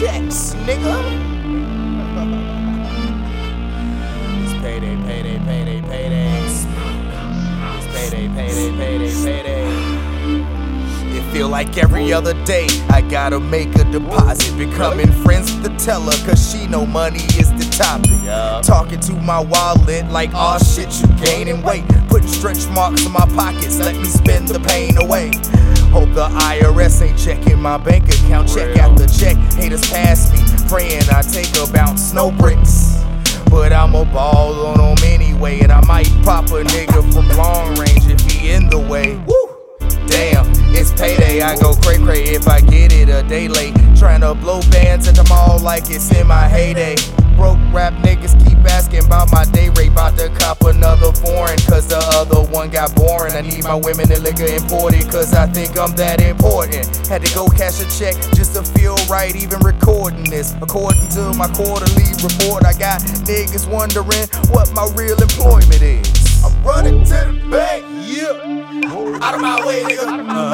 checks, nigga. It's payday, payday, feel like every other day I gotta make a deposit. Becoming friends with the teller, cause she know money is the topic. Talking to my wallet like, oh shit, you gaining weight. Putting stretch marks in my pockets, let me spend the pain away. Hope the IRS ain't checking my bank account. Check after check, haters pass me. Praying I take a bounce, snow bricks. But I'ma ball I go cray cray if I get it a day late. Trying to blow bands at the mall like it's in my heyday. Broke rap niggas keep asking about my day rate. About to cop another foreign, cause the other one got boring. I need my women and liquor imported, cause I think I'm that important. Had to go cash a check just to feel right, even recording this. According to my quarterly report, I got niggas wondering what my real employment is. I'm running to the bank, yeah. Out of my way, nigga. Uh-huh.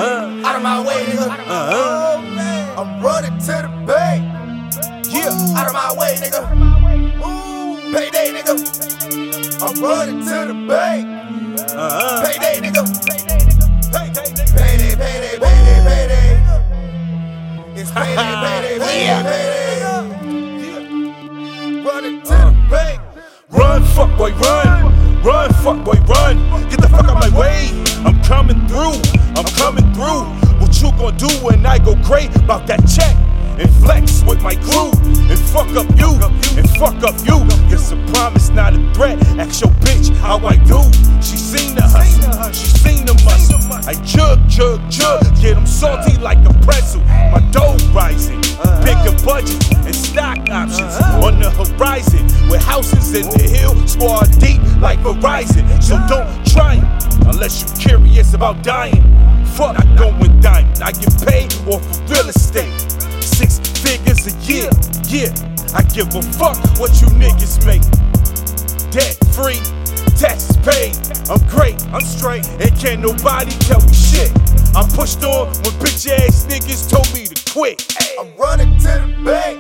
I'm to the bank. Uh-huh. Payday, nigga. Payday, payday, payday, payday, payday. It's payday, payday, payday, payday. Running to the bank. Run, fuck boy, run. Run, fuck boy, run. Get the fuck out my way. I'm coming through. I'm coming through. What you gonna do when I go great about that check? And flex with my crew. And fuck up you. And fuck up you. It's a promise, not a threat. Ask your bitch how I do. She seen the hustle. She seen the muscle. I chug, chug, chug. Get 'em salty like a pretzel. My dough rising. Bigger budget and stock options on the horizon. With houses in the hill, squad deep like Verizon. So don't try it unless you're curious about dying. Fuck, I go going diamond. I get paid off of real estate. Six figures a year, yeah. I give a fuck what you niggas make. Debt free, taxes paid. I'm great, I'm straight, and can't nobody tell me shit. I'm pushed on when bitch ass niggas told me to quit. I'm running to the bank.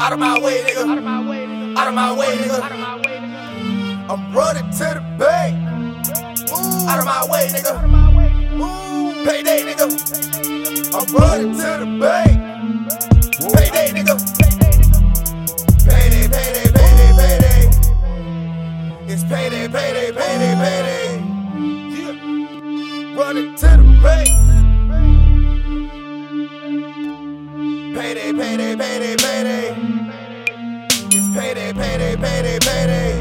Out of my way, nigga. Out of my way, nigga. Out of my way, nigga. I'm running to the bank. Out of my way, nigga. Payday, nigga. I'm running to the bank. Payday, payday, payday, payday. Running to the bank. Payday, payday, payday, payday. It's payday, payday, payday, payday.